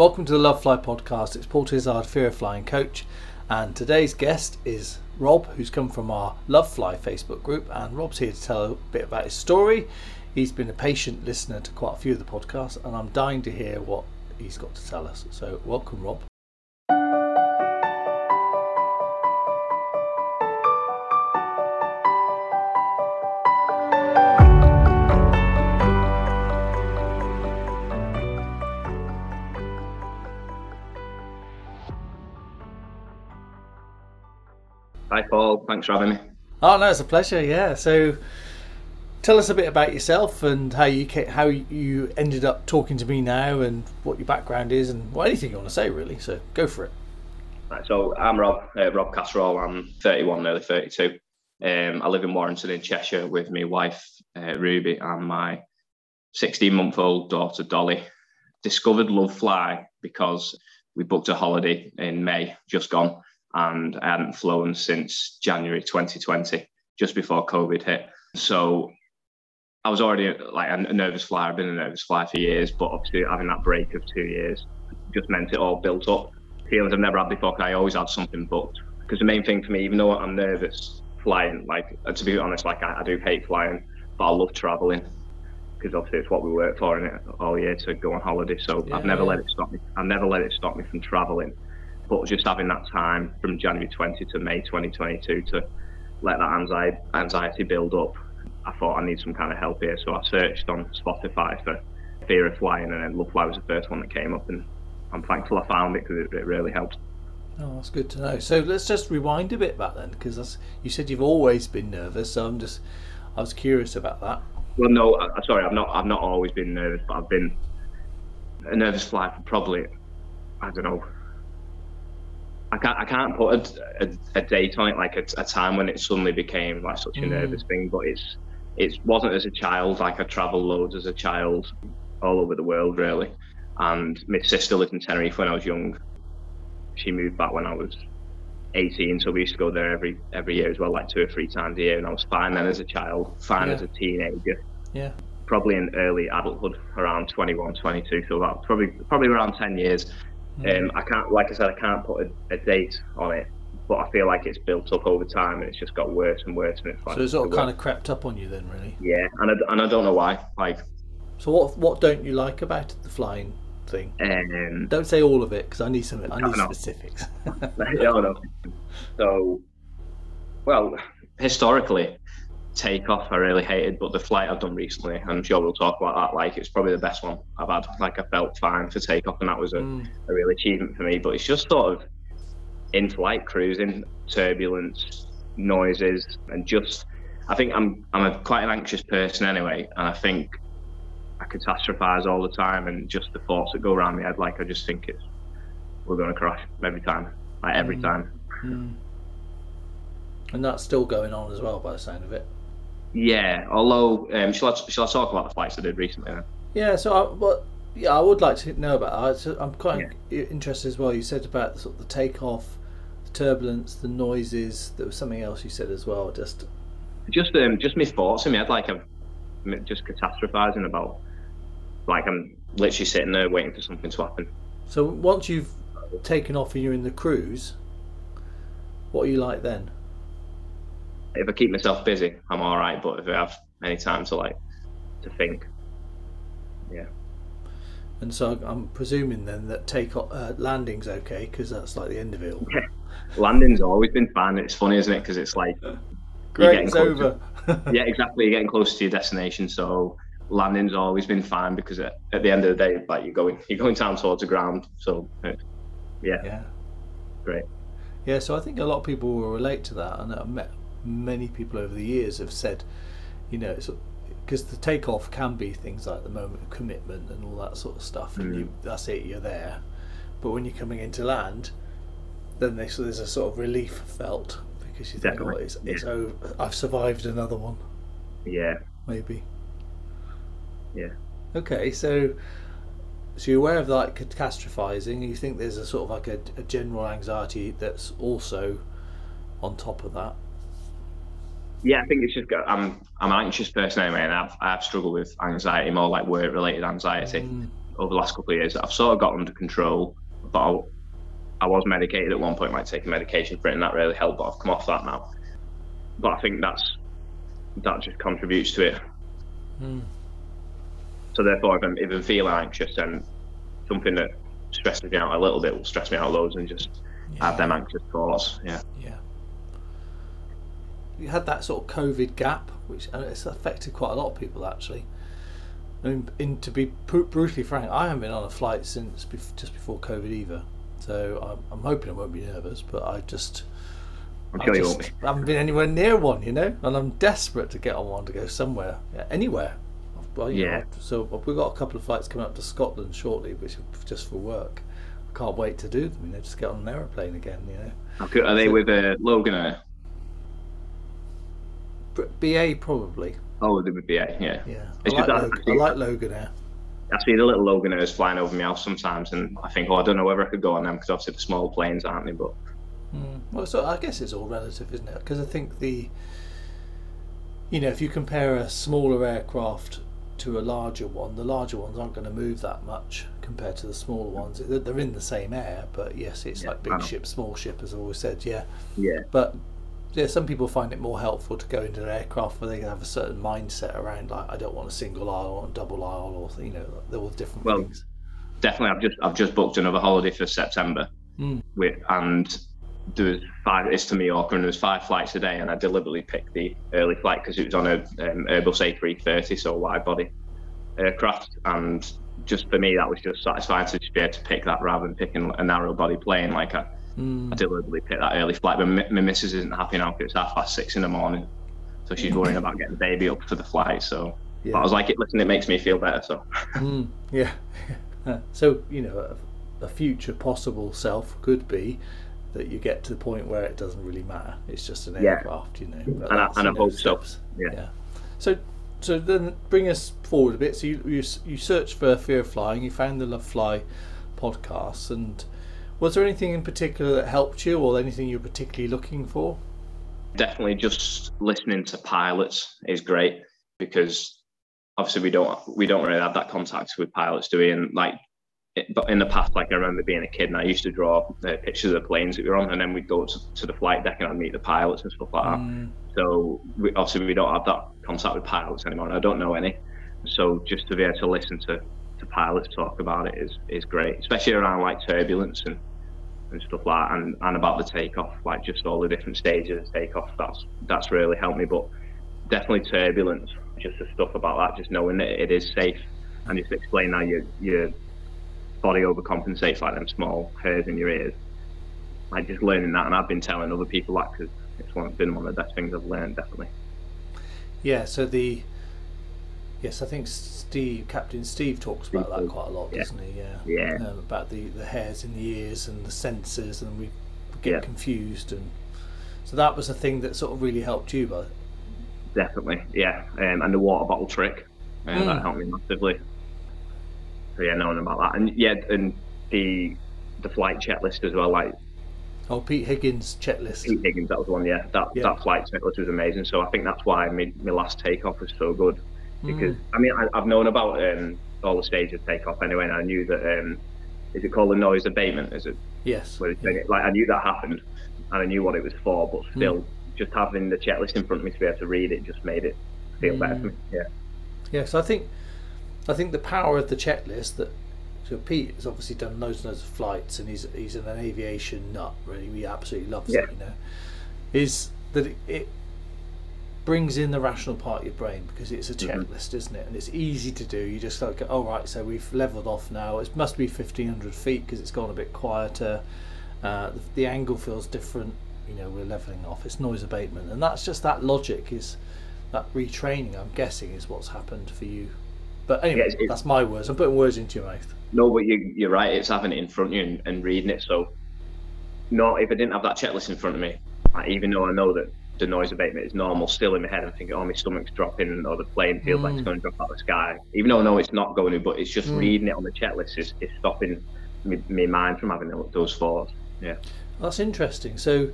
Welcome to the Love Fly podcast. It's Paul Tizard, Fear of Flying coach, and today's guest is Rob, who's come from our Love Fly Facebook group. And Rob's here to tell a bit about his story. He's been a patient listener to quite a few of the podcasts, and I'm dying to hear what he's got to tell us. So, welcome, Rob. Hi, Paul. Thanks for having me. Oh no, it's a pleasure. Yeah. So, tell us a bit about yourself and how you how you ended up talking to me now, and what your background is, and well, anything you want to say really. So, go for it. Right, so I'm Rob, uh, Rob Casserole. I'm 31, nearly 32. Um, I live in Warrington in Cheshire with my wife uh, Ruby and my 16 month old daughter Dolly. Discovered Love Fly because we booked a holiday in May, just gone, and I hadn't flown since January 2020, just before COVID hit. So I was already like a nervous flyer. I've been a nervous flyer for years, but obviously having that break of two years just meant it all built up. Feelings I've never had before. I always had something booked. Because the main thing for me, even though I'm nervous flying, like uh, to be honest, like I, I do hate flying, but I love traveling because obviously it's what we work for in it all year to go on holiday. So Yeah, I've never let it stop me. I've never let it stop me from traveling. But just having that time from January 20 to May 2022 to let that anxiety anxiety build up, I thought I need some kind of help here. So I searched on Spotify for fear of flying, and then Love Fly was the first one that came up, and I'm thankful I found it because it, it really helped. Oh, that's good to know. So let's just rewind a bit back then, because you said you've always been nervous. So I'm just, I was curious about that. Well, no, I, I- sorry, I've not. I've not always been nervous, but I've been a nervous flyer for probably, I don't know. I can't. I can't put a, a, a date on it, like a, a time when it suddenly became like such a Mm. nervous thing. But it's it wasn't as a child. Like I travelled loads as a child, all over the world really. And my sister lived in Tenerife when I was young. She moved back when I was 18, so we used to go there every every year as well, like two or three times a year. And I was fine then as a child, fine Yeah. as a teenager Yeah. probably in early adulthood around 21 22 so about probably probably around 10 years um, i can't like i said i can't put a, a date on it but i feel like it's built up over time and it's just got worse and worse and it's like So it sort of kind of crept up on you then, really. yeah and I, and I don't know why like So what what don't you like about the flying thing? um Don't say all of it, because I need some. I need No. specifics. no, no. so well historically takeoff i really hated but the flight i've done recently i'm sure we'll talk about that like it's probably the best one i've had like i felt fine for takeoff and that was a Mm. a real achievement for me. But it's just sort of in flight cruising, turbulence, noises, and just I think I'm I'm a quite an anxious person anyway, and I think I catastrophize all the time, and just the thoughts that go around my head, like I just think it's we're going to crash every time, like every Mm. time. Mm. And that's still going on as well, by the sound of it. Yeah. Although, um, shall I shall I talk about the flights I did recently? Then? Yeah, so I, well, yeah, I would like to know about that. I'm quite interested as well. You said about sort of the takeoff, the turbulence, the noises. There was something else you said as well. Just Just um, just my thoughts in my head, like I'm just catastrophizing about, like I'm literally sitting there waiting for something to happen. so once you've taken off and you're in the cruise, what are you like then? If I keep myself busy, I'm all right. But if I have any time to like to think, yeah, And so I'm presuming then that take off, uh, landing's okay because that's like the end of it all. landing's always been fun. It's funny, isn't it? Because it's like, Great, getting it's closer. over. yeah, exactly. You're getting close to your destination, so landing's always been fine because at, at the end of the day, like you're going, you're going down towards the ground. So, uh, yeah, yeah. great. Yeah, so I think a lot of people will relate to that, and I've met many people over the years have said, you know, because the takeoff can be things like the moment of commitment and all that sort of stuff, and Mm. you, that's it, you're there. But when you're coming into land, then there's, there's a sort of relief felt because you think, oh, Definitely, it's, it's yeah. over. I've survived another one, Yeah, maybe. yeah. Okay, so so you're aware of like catastrophizing. You think there's a sort of like a, a general anxiety that's also on top of that. Yeah, I think it's just got, I'm I'm an anxious person anyway, and I've I've struggled with anxiety, more like work related anxiety. Mm, over the last couple of years I've sort of got under control. But I, I was medicated at one point, like taking medication for it, and that really helped. But I've come off that now. But I think that's that just contributes to it. Mm. So therefore, if I'm, if I'm feeling anxious, then something that stresses me out a little bit will stress me out loads and just Yeah. have them anxious thoughts. Yeah. You had that sort of COVID gap, which it's affected quite a lot of people actually. I mean, in, to be br- brutally frank, I haven't been on a flight since bef- just before COVID either. So I'm, I'm hoping I won't be nervous, but I just, I'm I just be. haven't been anywhere near one, you know, and I'm desperate to get on one to go somewhere, yeah, anywhere. Well, Yeah. know, so we've got a couple of flights coming up to Scotland shortly, which are just for work. I can't wait to do them. You know, just get on an aeroplane again. You know. Okay, Are they So- with uh, Logan? Or? BA probably. Oh, they with BA. Yeah. Yeah, I like, that- Logan, I like Loganair. I see the little Loganairs flying over my house sometimes, and I think, oh, I don't know whether I could go on them because obviously the small planes, aren't they? But Mm. Well, so I guess it's all relative, isn't it? Because I think the, you know, if you compare a smaller aircraft to a larger one, the larger ones aren't going to move that much compared to the smaller ones. They're they're in the same air, but yes, it's Yeah, like big ship, small ship, as I always said. Yeah, yeah, but yeah, some people find it more helpful to go into an aircraft where they have a certain mindset around like I don't want a single aisle, want a double aisle, or you know, they're all different Well, things. definitely. I've just I've just booked another holiday for September, Mm. with and there's five. It's to Mallorca, and there's five flights a day, and I deliberately picked the early flight because it was on a um, Airbus A330, so wide body aircraft, and just for me that was just satisfying to just be able to pick that rather than picking a narrow body plane. Like I, Mm. I deliberately picked that early flight, but my, my missus isn't happy now because it's half past six in the morning, so she's worrying about getting the baby up for the flight. So Yeah. but I was like, listen, it makes me feel better. So Mm, yeah. so you know, a, a future possible self could be that you get to the point where it doesn't really matter. It's just an Yeah. aircraft, you know. but And I- and I hope so. steps. Yeah. So, so then bring us forward a bit. So you you, you searched for fear of flying. You found the Love Fly podcast, and was there anything in particular that helped you, or anything you're particularly looking for? definitely just listening to pilots is great because obviously we don't we don't really have that contact with pilots do we? And like it, but in the past like i remember being a kid and i used to draw uh, pictures of the planes that we were on and then we'd go to, to the flight deck and i'd meet the pilots and stuff like that. Mm, so we, obviously we don't have that contact with pilots anymore and i don't know any. So just to be able to listen to, to pilots talk about it is is great especially around like turbulence and and stuff like and, and about the takeoff, like just all the different stages of takeoff. That's that's really helped me. But definitely turbulence, just the stuff about that, just knowing that it is safe, and just explain how your your body overcompensates like them small hairs in your ears. Like just learning that, and I've been telling other people that because it's one, been one of the best things I've learned, definitely. yeah. So the yes, I think Steve, Captain Steve, talks about that quite a lot, yeah. doesn't he? Yeah. Yeah. um, about the, the hairs in the ears and the sensors, and we get Yeah. confused. And so that was a thing that sort of really helped you, but Definitely, yeah. Um, and the water bottle trick uh, Mm. that helped me massively. So yeah, knowing about that, and yeah, and the the flight checklist as well. Like oh, Pete Higgins checklist. Pete Higgins, that was one. Yeah, that Yeah. that flight checklist was amazing. So I think that's why my, my last takeoff was so good because Mm. I mean I, I've known about um, all the stages of takeoff anyway, and I knew that um, is it called the noise abatement? Is it Yes. where it's it- like I knew that happened, and I knew what it was for, but Hmm. still, just having the checklist in front of me to be able to read it just made it feel better Hmm. for me. Yeah. Yeah, so I think I think the power of the checklist that so Pete has obviously done loads and loads of flights and he's he's an aviation nut really he absolutely loves Yeah. it you know is that it, it brings in the rational part of your brain because it's a Mhm. checklist isn't it? And it's easy to do. You just like oh right so we've leveled off now. It must be 1500 feet because it's gone a bit quieter. Uh, the, the angle feels different. You know we're leveling off. It's noise abatement. And that's just that logic is that retraining i'm guessing is what's happened for you. But anyway Yeah, that's my words. I'm putting words into your mouth. No, but you, you're right. It's having it in front of you and, and reading it. So, no, if I didn't have that checklist in front of me, like, even though I know that the noise abatement is normal, still in my head, I'm thinking, oh, my stomach's dropping, or the plane feels like it's Mm. going to drop out of the sky. Even though I know it's not going to, but it's just Mm. reading it on the checklist is, is stopping me, me mind from having those thoughts. Yeah. that's interesting so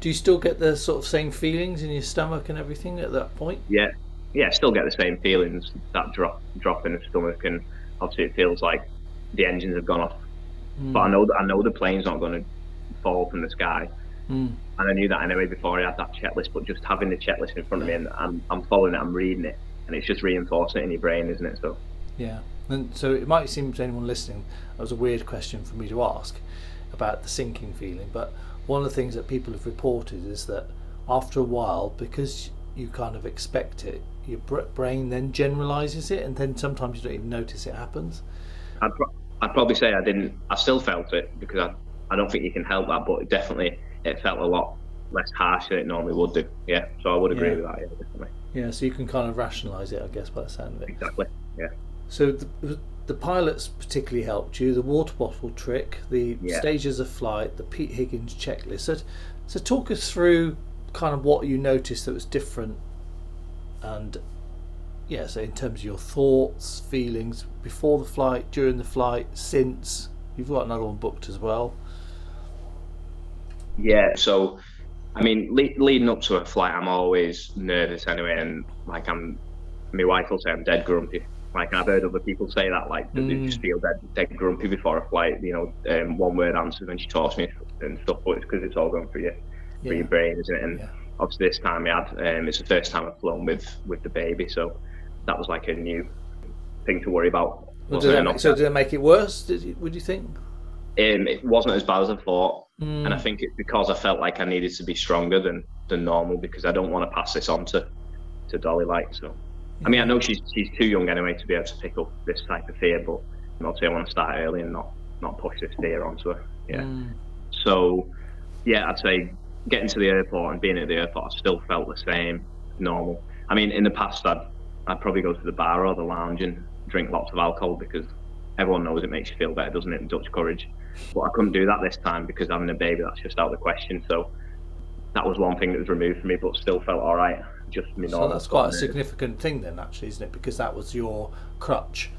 do you still get the sort of same feelings in your stomach and everything at that point Yeah. Yeah, still get the same feelings, that drop drop in the stomach, and obviously it feels like the engines have gone off. Mm. But I know that I know the plane's not going to fall from the sky. Mm. And I knew that anyway before I had that checklist. But just having the checklist in front of me and I'm, I'm following it, I'm reading it, and it's just reinforcing it in your brain, isn't it? So yeah. And so it might seem to anyone listening that was a weird question for me to ask about the sinking feeling, but one of the things that people have reported is that after a while, because you kind of expect it, your brain then generalizes it, and then sometimes you don't even notice it happens. I'd, pro- I'd probably say I didn't. I still felt it because I, I don't think you can help that, but it definitely it felt a lot less harsh than it normally would do. Yeah, so I would agree yeah. with that. Yeah, definitely. Yeah, so you can kind of rationalize it, I guess, by the sound of it. Exactly. Yeah. So the, the pilots particularly helped you. The water bottle trick, the yeah. stages of flight, the Pete Higgins checklist. So, so talk us through kind of what you noticed that was different, and yeah, so in terms of your thoughts, feelings before the flight, during the flight, since. You've got another one booked as well. Yeah, so I mean, le- leading up to a flight, I'm always nervous anyway, and like I'm, my wife will say I'm dead grumpy like I've heard other people say that, like mm. they just feel dead, dead grumpy before a flight. You know, um, one word answers when she talks to me and stuff. But it's because it's all going through your yeah. through your brain, isn't it? And yeah. obviously this time we had, um, it's the first time I've flown with with the baby, so that was like a new thing to worry about. Well, did make, so did it make it worse? Did you, would you think? Um, it wasn't as bad as I thought, mm. and I think it's because I felt like I needed to be stronger than than normal because I don't want to pass this on to to Dolly like so. I mean, I know she's she's too young anyway to be able to pick up this type of fear, but obviously I want to start early and not not push this fear onto her. Yeah. Mm. So, yeah, I'd say getting to the airport and being at the airport, I still felt the same, normal. I mean, in the past, I'd I'd probably go to the bar or the lounge and drink lots of alcohol because everyone knows it makes you feel better, doesn't it? Dutch courage. But I couldn't do that this time because having a baby, that's just out of the question. So that was one thing that was removed from me, but still felt all right just me So that's quite a significant thing then, actually, isn't it? Because that was your crutch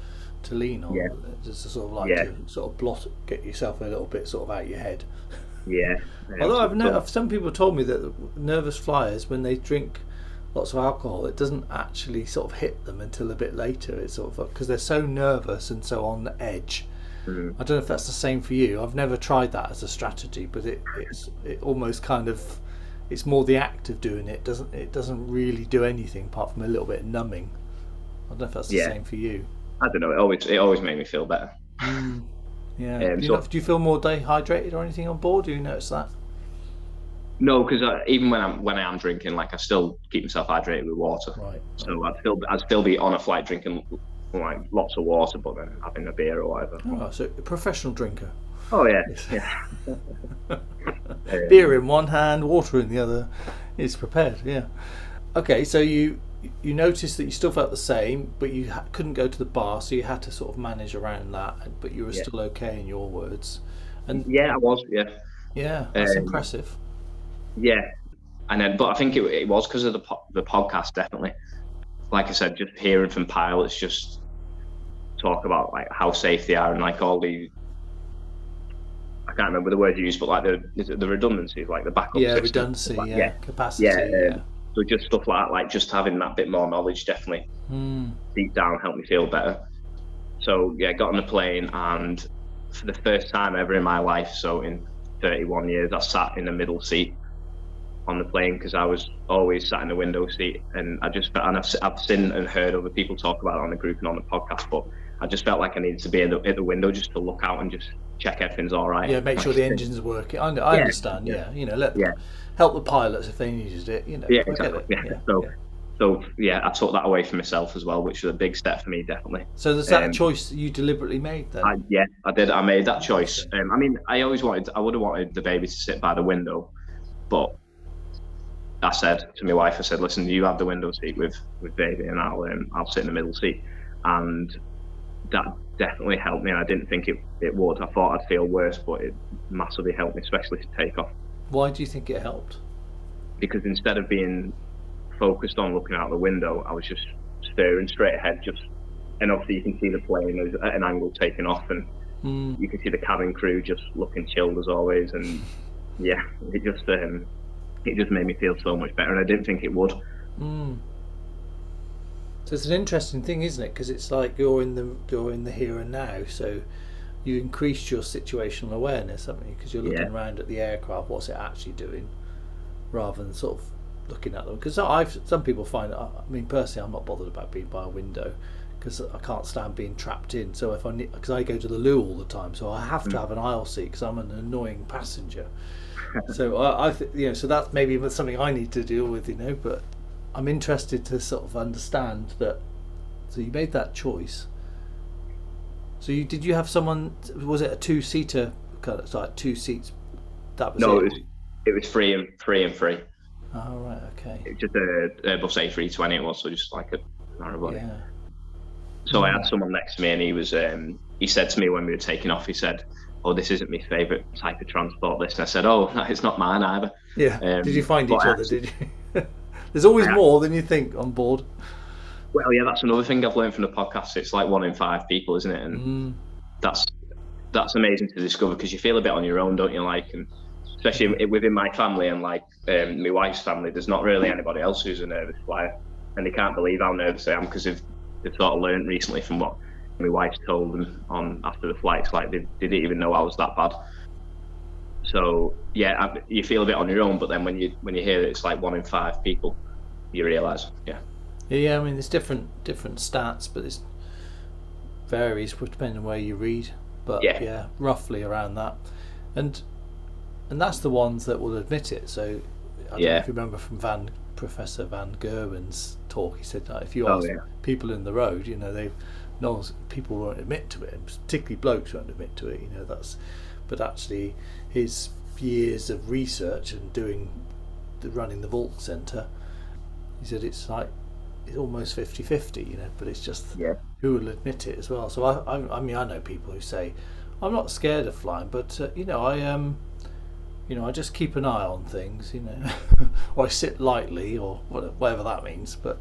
to lean on. Yeah. Just to sort of like yeah. to sort of blot, get yourself a little bit sort of out of your head. Yeah. Although I've known, some people told me that nervous flyers, when they drink lots of alcohol, it doesn't actually sort of hit them until a bit later. It's sort of because they're so nervous and so on the edge. Mm. I don't know if that's the same for you. I've never tried that as a strategy, but it, it's it almost kind of it's more the act of doing it. Doesn't it doesn't really do anything apart from a little bit numbing. I don't know if that's the yeah. same for you. I don't know. It always it always made me feel better. Mm. Yeah. Um, do, you so, do, you feel more dehydrated or anything on board? Do you notice that? No, because even when I'm when I am drinking, like I still keep myself hydrated with water. Right. So I'd still I'd still be on a flight drinking like lots of water, but then having a beer or whatever. Oh, so a professional drinker. Oh yeah, yeah. Beer in one hand, water in the other. Is prepared. Yeah. Okay, so you you noticed that you still felt the same, but you ha- couldn't go to the bar, so you had to sort of manage around that. But you were yeah. still okay in your words. And yeah, I was. Yeah. Yeah, that's um, impressive. Yeah, and then, but I think it, it was because of the po- the podcast. Definitely, like I said, just hearing from pilots, just talk about like how safe they are and like all the I can't remember the word you used, but like the the redundancies, like the backup. Yeah, system. redundancy. Like, yeah. yeah. capacity. Yeah, yeah. So just stuff like that, like just having that bit more knowledge, definitely mm. deep down helped me feel better. So yeah, got on the plane, and for the first time ever in my life, so in 31 years, I sat in the middle seat on the plane because I was always sat in the window seat, and I just and I've, I've seen and heard other people talk about it on the group and on the podcast, but I just felt like I needed to be at the, at the window just to look out and just check everything's all right. Yeah, make sure the engine's working. I, I yeah, understand. Yeah. yeah. you know, let yeah. help the pilots if they needed it. You know, yeah, exactly. Yeah. yeah. So, so yeah, I took that away from myself as well, which was a big step for me, definitely. So, is that um, choice you deliberately made then? I, yeah, I did. I made that choice. Um, I mean, I always wanted, I would have wanted the baby to sit by the window, but I said to my wife, I said, "Listen, you have the window seat with with baby, and I'll um, I'll sit in the middle seat." And that definitely helped me. And I didn't think it, it would. I thought I'd feel worse, but it massively helped me, especially to take off. Why do you think it helped? Because instead of being focused on looking out the window, I was just staring straight ahead. Just and obviously you can see the plane at an angle taking off, and mm. you can see the cabin crew just looking chilled as always. And yeah, it just um, it just made me feel so much better, and I didn't think it would. Mm. So it's an interesting thing, isn't it? Because it's like you're in the you're in the here and now, so you increase your situational awareness, haven't you? Because you're looking Yeah. around at the aircraft, what's it actually doing, rather than sort of looking at them. Because I've some people find, I mean, personally, I'm not bothered about being by a window because I can't stand being trapped in. So if I because I go to the loo all the time, so I have to Mm. have an aisle seat because I'm an annoying passenger. so I, I th- you know, so that's maybe something I need to deal with, you know. But I'm interested to sort of understand that. So you made that choice. So you did you have someone? Was it a two seater? Kind of like two seats. That was No, it. it was it was free and free and free. Oh right, okay. It was just a Airbus A320 it was, so just like a narrow body. Yeah. So I had someone next to me, and he was um, he said to me when we were taking off, he said, "Oh, this isn't my favourite type of transport." This, and I said, "Oh, it's not mine either." Yeah. Um, did you find each other? actually- Did you? There's always I- more than you think on board. Well, yeah, that's another thing I've learned from the podcast. It's like one in five people, isn't it? And Mm. that's that's amazing to discover because you feel a bit on your own, don't you? Like, and especially i- within my family and like um, my wife's family, there's not really anybody else who's a nervous flyer, and they can't believe how nervous I am because they've they've sort of learned recently from what my wife told them on after the flights. Like, they, they didn't even know I was that bad. So yeah, I, you feel a bit on your own, but then when you when you hear that it's like one in five people, you realise, yeah, Yeah. I mean, there's different different stats, but it varies depending on where you read. But yeah. Yeah. roughly around that, and and that's the ones that will admit it. So I don't know Yeah. if you remember from Van Professor Van Gerwen's talk, he said that if you Oh, ask yeah. people in the road, you know, they no people won't admit to it, particularly blokes won't admit to it. You know, that's but actually his years of research and doing the running the VALK center he said it's like it's almost 50-50 you know but it's just yeah, who will admit it as well so I, I, I mean I know people who say I'm not scared of flying but uh, you know I um you know I just keep an eye on things you know or I sit lightly or whatever that means but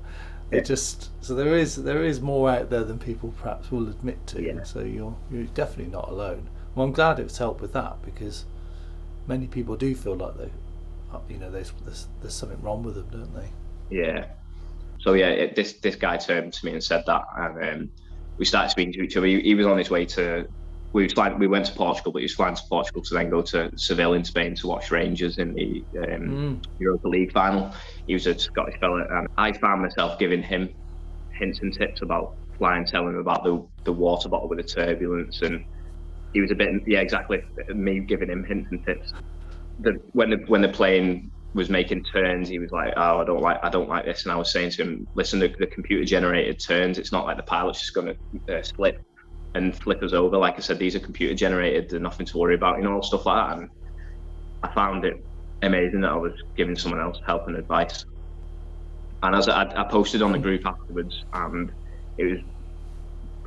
Yeah. it just so there is there is more out there than people perhaps will admit to Yeah. so you're you're definitely not alone well I'm glad it's helped with that because many people do feel like they uh, you know there's, there's there's something wrong with them don't they Yeah. So yeah, it, this this guy turned to me and said that, and um, we started speaking to each other. He, he was on his way to. We flying, We went to Portugal, but he was flying to Portugal to then go to Seville in Spain to watch Rangers in the um, Mm. Europa League final. He was a Scottish fella, and I found myself giving him hints and tips about flying, telling him about the the water bottle with the turbulence, and he was a bit yeah, exactly me giving him hints and tips. The when the when the plane was making turns, he was like, "Oh, I don't like I don't like this," and I was saying to him, "Listen, the, the computer generated turns. It's not like the pilot's just going to uh, and flip us over. Like I said, these are computer generated. They're nothing to worry about, you know, stuff like that." And I found it amazing that I was giving someone else help and advice. And as I, I posted on the group afterwards, and it was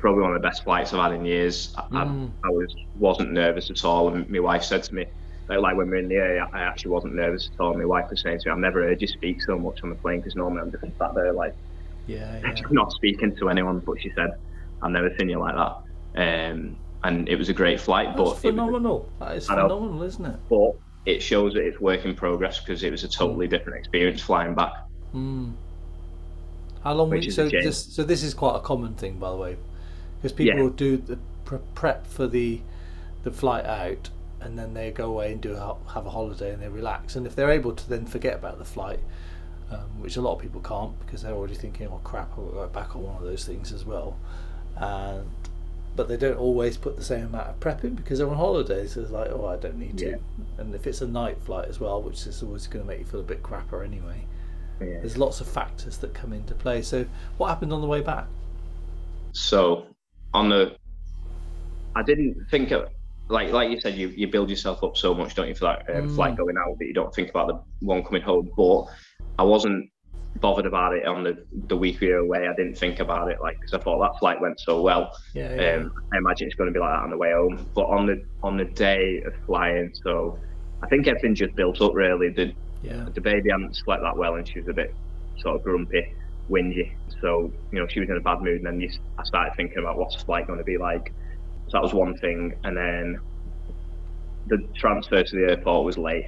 probably one of the best flights I've had in years. I, Mm. I, I was wasn't nervous at all, and my wife said to me, like, when we we're in the air, I actually wasn't nervous at all. My wife was saying to me, "I've never heard you speak so much on the plane because normally I'm just sat there like yeah yeah not speaking to anyone." But she said, "I've never seen you like that." Um, and it was a great flight, That's but it was, phenomenal. That is know. phenomenal, isn't it? but it shows that it's work in progress because it was a totally different experience flying back. Mm. How long? Which we, so this so this is quite a common thing, by the way, because people Yeah. do the prep for the the flight out, and then they go away and do a, have a holiday and they relax. And if they're able to then forget about the flight, um, which a lot of people can't because they're already thinking, "Oh crap, I'll go back on one of those things as well," and but they don't always put the same amount of prep in because they're on holidays. So it's like, oh, I don't need to. Yeah. And if it's a night flight as well, which is always going to make you feel a bit crapper anyway Yeah. there's lots of factors that come into play. So, what happened on the way back? So on the, I didn't think of like like you said, you you build yourself up so much, don't you, for that um, Mm. flight going out that you don't think about the one coming home. But I wasn't bothered about it on the the week we were away. I didn't think about it like because I thought that flight went so well. Yeah, yeah. Um, I imagine it's going to be like that on the way home. But on the on the day of flying, so I think everything just built up really. The yeah. the baby hadn't slept that well and she was a bit sort of grumpy, whingy. So, you know, she was in a bad mood. And then you, I started thinking about what's the flight going to be like. So that was one thing. And then the transfer to the airport was late.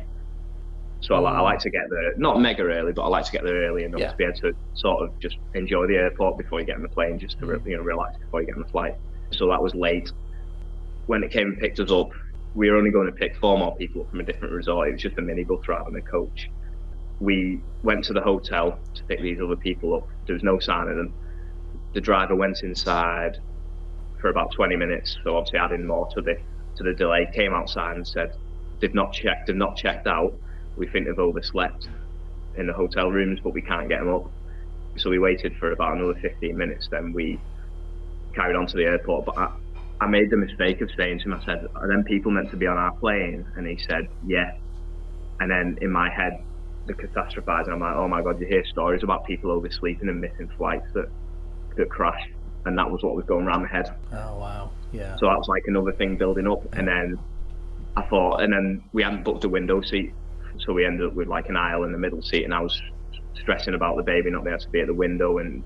So I, I like to get there, not mega early, but I like to get there early enough Yeah. to be able to sort of just enjoy the airport before you get on the plane, just to Mm. you know relax before you get on the flight. So that was late. When it came and picked us up, we were only going to pick four more people up from a different resort. It was just a minibus rather than a coach. We went to the hotel to pick these other people up. There was no sign of them. The driver went inside for about 20 minutes, so obviously adding more to the to the delay. Came outside and said they've not checked, they've not checked out. We think they've overslept in the hotel rooms, but we can't get them up. So we waited for about another 15 minutes. Then we carried on to the airport. But I, I made the mistake of saying to him, I said, "Are them people meant to be on our plane?" And he said, "Yeah." And then in my head, the catastrophizing. I'm like, "Oh my god!" You hear stories about people oversleeping and missing flights that that crash, and that was what was going around my head. Oh wow. Yeah. So that was like another thing building up. And then I thought, and then we hadn't booked a window seat. So we ended up with like an aisle in the middle seat. And I was stressing about the baby not being able to be at the window and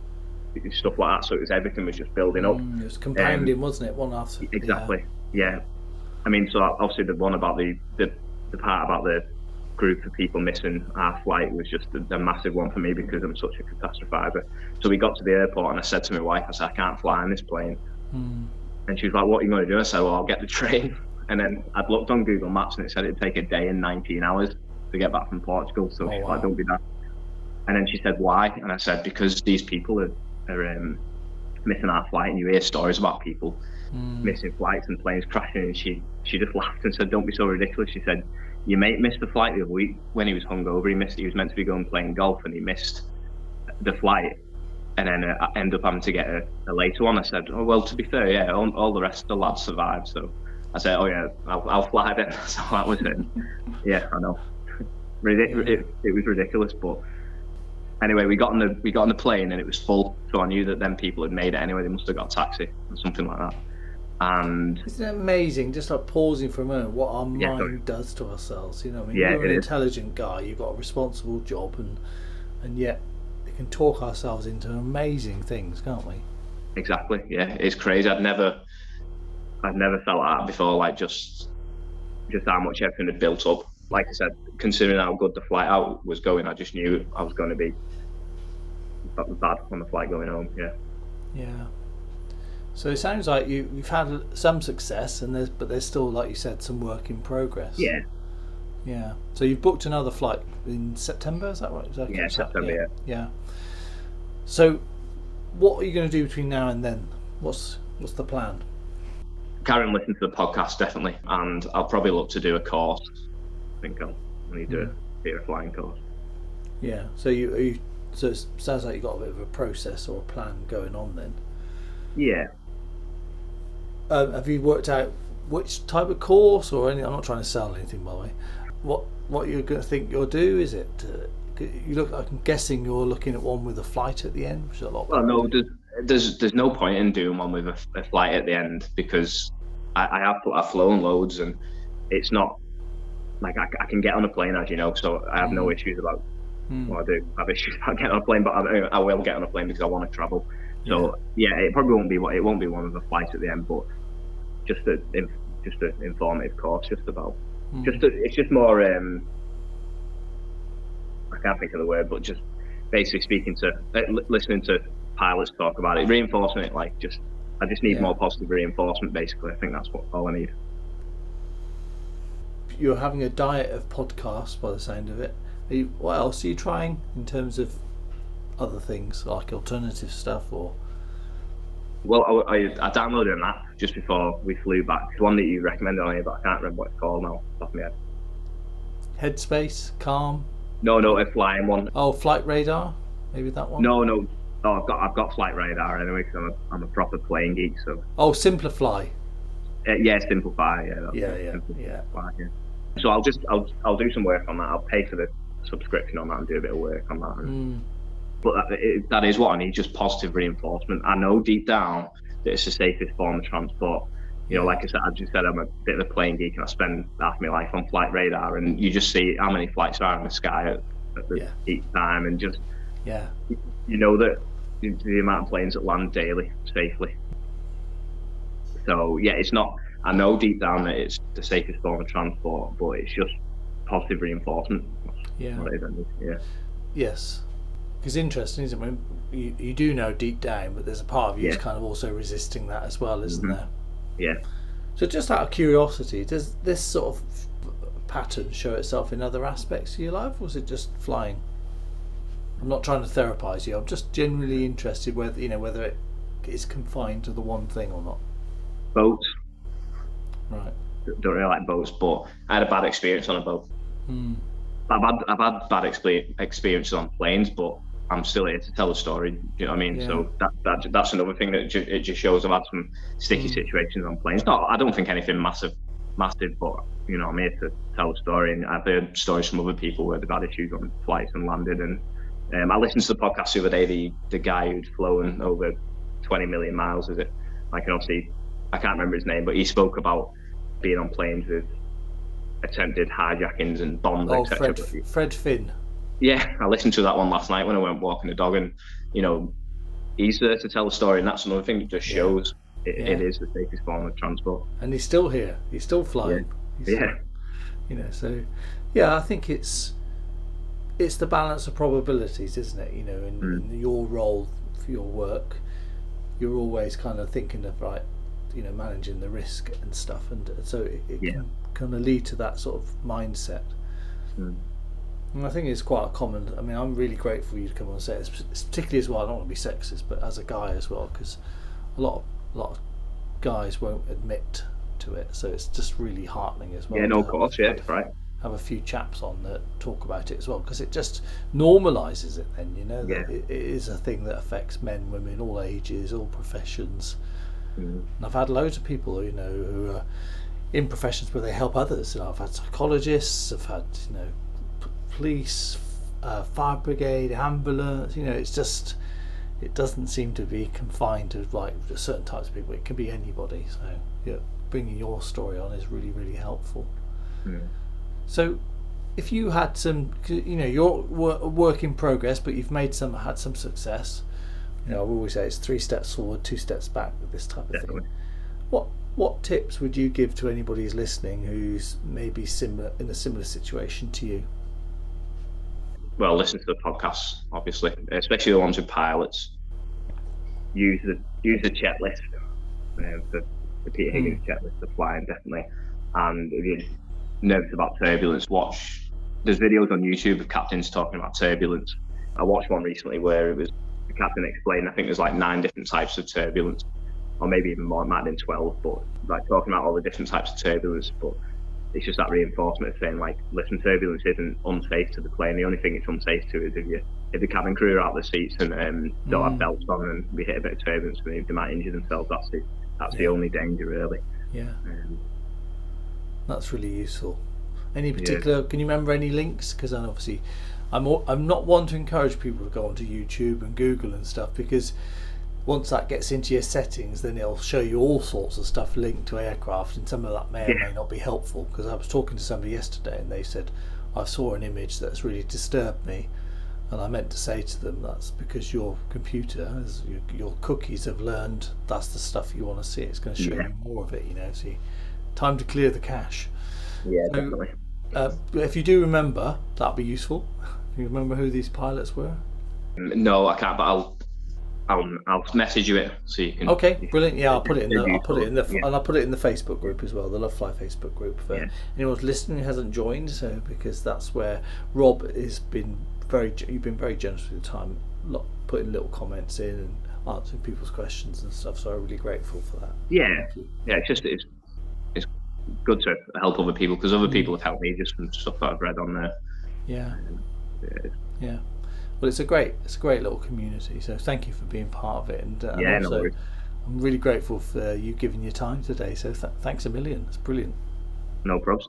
stuff like that. So it was everything was just building up. Mm, it was compounding, wasn't it? One after. Exactly. Yeah. I mean, so obviously the one about the, the, the part about the group of people missing our flight was just a, a massive one for me because I'm such a catastrophizer. So we got to the airport and I said to my wife, I said, I can't fly on this plane. Mm. And she was like, What are you going to do? I said, Well, I'll get the train. And then I'd looked on Google Maps and it said it'd take a day and 19 hours to get back from Portugal. So Oh, she's wow. like, Don't be that. And then she said, Why? And I said, Because these people are, are um, missing our flight. And you hear stories about people Mm. missing flights and planes crashing. And she, she just laughed and said, Don't be so ridiculous. She said, Your mate missed the flight the other week when he was hungover. He missed, he was meant to be going playing golf and he missed the flight and then uh, I end up having to get a, a later one. I said, "Oh well, to be fair, yeah, all, all the rest of the lads survived." So I said, "Oh yeah, I'll, I'll fly then." So that was it. yeah, I know. Ridic- it, it was ridiculous, but anyway, we got on the we got on the plane and it was full, so I knew that then people had made it anyway. They must have got a taxi or something like that. And Isn't it amazing? Just like pausing for a moment, what our mind does to ourselves. You know, I mean, Yeah, you're an is. intelligent guy. You've got a responsible job, and and yet we can talk ourselves into amazing things, can't we? Exactly. Yeah, it's crazy. I'd never, I'd never felt that before. Like just, just how much everything had built up. Like I said, considering how good the flight out was going, I just knew I was going to be bad on the flight going home. Yeah. Yeah. So it sounds like you you've had some success, and there's but there's still, like you said, some work in progress. Yeah. Yeah. So you've booked another flight in September. Is that right? Is that Yeah, September, Yeah. yeah. So, what are you going to do between now and then? What's what's the plan? Carry on listening to the podcast definitely, and I'll probably look to do a course. I think I'll I need to mm. do a theatre flying course. Yeah. So you, are you so it sounds like you've got a bit of a process or a plan going on then. Yeah. Um, have you worked out which type of course or any? I'm not trying to sell anything, by the way. What what you're going to think you'll do? Is it? Uh, you look. I'm guessing you're looking at one with a flight at the end, which is a lot. Well, no, there's, there's there's no point in doing one with a, a flight at the end because I, I have I've flown loads and it's not like I, I can get on a plane as you know, so I have no Mm. issues about. Hmm. Well, I do have issues about getting on a plane, but I, I will get on a plane because I want to travel. So yeah. it probably won't be what it won't be one of the flights at the end, but just a just an informative course, just about Hmm. just a, it's just more um I can't think of the word, but just basically speaking to uh, listening to pilots talk about it, reinforcing it. Like just I just need Yeah. more positive reinforcement. Basically, I think that's what all I need. You're having a diet of podcasts, by the sound of it. Are you, what else are you trying in terms of other things like alternative stuff or? Well, I, I, I downloaded an app just before we flew back. It's one that you recommended on here, but I can't remember what it's called now. off the my head. Headspace, Calm. No, no, a flying one. Oh, Flight Radar. Maybe that one. No, no. Oh, I've got I've got Flight Radar anyway because I'm a, I'm a proper plane geek. So Oh, Simplify. uh, yeah, Simplify. Yeah, Yeah, yeah, Simplify, yeah. yeah. So I'll just I'll I'll do some work on that. I'll pay for the subscription on that and do a bit of work on that. Mm. But that, it, that is what I need, just positive reinforcement. I know deep down that it's the safest form of transport. You know, like I said, I just said I'm a bit of a plane geek and I spend half my life on flight radar, and you just see how many flights are in the sky at, at the, Yeah. each time, and just Yeah. you know that the, amount of planes that land daily safely. So yeah, it's not. I know deep down that it's the safest form of transport, but it's just positive reinforcement. Yeah. What it is, I think, yeah. Yes. Because interesting, isn't it? When you, you do know deep down, but there's a part of you Yeah. that's kind of also resisting that as well, isn't Mhm. there? Yeah. So, just out of curiosity, does this sort of pattern show itself in other aspects of your life, or is it just flying? I'm not trying to therapize you. I'm just genuinely interested whether you know whether it is confined to the one thing or not. Boats. Right. Don't really like boats, but I had a bad experience on a boat. Hmm. I've had I've had bad experiences on planes, but I'm still here to tell a story. Do you know what I mean? Yeah. So that, that that's another thing that ju- it just shows. I've had some sticky Mm. situations on planes. Not I don't think anything massive, massive, but you know I'm here to tell a story. And I've heard stories from other people where they've had issues on flights and landed. And um, I listened to the podcast the other day. The the guy who'd flown over 20 million miles. Is it? I can obviously I can't remember his name, but he spoke about being on planes with attempted hijackings and bombs, Oh, etc. Fred, Fred Finn. Yeah, I listened to that one last night when I went walking the dog, and you know, he's there to tell a story, and that's another thing that just Yeah. shows it, Yeah. it is the safest form of transport. and he's still here. He's still flying. Yeah, you know so yeah i think it's it's the balance of probabilities isn't it you know in, Mm. in your role for your work you're always kind of thinking of right you know managing the risk and stuff and so it, it Yeah. can kind of lead to that sort of mindset Mm. And I think it's quite a common. I mean, I'm really grateful you to come on set, it's particularly as well. I don't want to be sexist, but as a guy as well, because a lot of a lot of guys won't admit to it. So it's just really heartening as well. yeah, no, of course, yeah, right. have a few chaps on that talk about it as well because it just normalizes it then you know Yeah. it, it is a thing that affects men women all ages all professions Mm. and I've had loads of people you know who are in professions where they help others you know I've had psychologists I've had you know police uh, fire brigade ambulance you know it's just it doesn't seem to be confined to like certain types of people it can be anybody so yeah bringing your story on is really really helpful Mm. so, if you had some, you know, you're a work in progress, but you've made some, had some success. You know, I always say it's three steps forward, two steps back with this type of Definitely. thing. What what tips would you give to anybody who's listening who's maybe similar in a similar situation to you? Well, listen to the podcasts, obviously, especially the ones with pilots. Use the use the checklist, uh, the, the Peter Higgins checklist for flying, definitely. And if you're nervous about turbulence, watch. There's videos on YouTube of captains talking about turbulence. I watched one recently where it was the captain explained. I think there's like nine different types of turbulence, or maybe even more. It might have been twelve, but like talking about all the different types of turbulence. But it's just that reinforcement of saying like, listen, turbulence isn't unsafe to the plane. The only thing it's unsafe to is if you if the cabin crew are out of the seats and um, don't Mm. have belts on and we hit a bit of turbulence, they, they might injure themselves. That's the that's the only danger really. Yeah, Um, that's really useful. Any particular? Can you remember any links? Because obviously, I'm all, I'm not one to encourage people to go onto YouTube and Google and stuff because once that gets into your settings, then it'll show you all sorts of stuff linked to aircraft, and some of that may or may not be helpful. Because I was talking to somebody yesterday, and they said I saw an image that's really disturbed me, and I meant to say to them that's because your computer, your, your cookies have learned that's the stuff you want to see. It's going to show Yeah. you more of it. You know, so you, time to clear the cache. yeah, So- definitely. Uh, if you do remember, that'd be useful. Do you remember who these pilots were? No, I can't. But I'll I'll I'll message you it so you can. Okay, brilliant. Yeah, I'll put it in the. I'll put it in the. yeah. And I'll put it in the Facebook group as well, the Love Fly Facebook group. For Yeah. anyone who's listening who hasn't joined, so because that's where Rob has been very. You've been very generous with your time, putting little comments in and answering people's questions and stuff. So I'm really grateful for that. Yeah, yeah. It's just it's it's good to help other people because other mm. people have helped me just from stuff that I've read on there. Yeah, Yeah, yeah. Well, it's a great, it's a great little community. So thank you for being part of it, and, uh, and Yeah, no also worries. I'm really grateful for you giving your time today. So th- thanks a million. It's brilliant. no probs.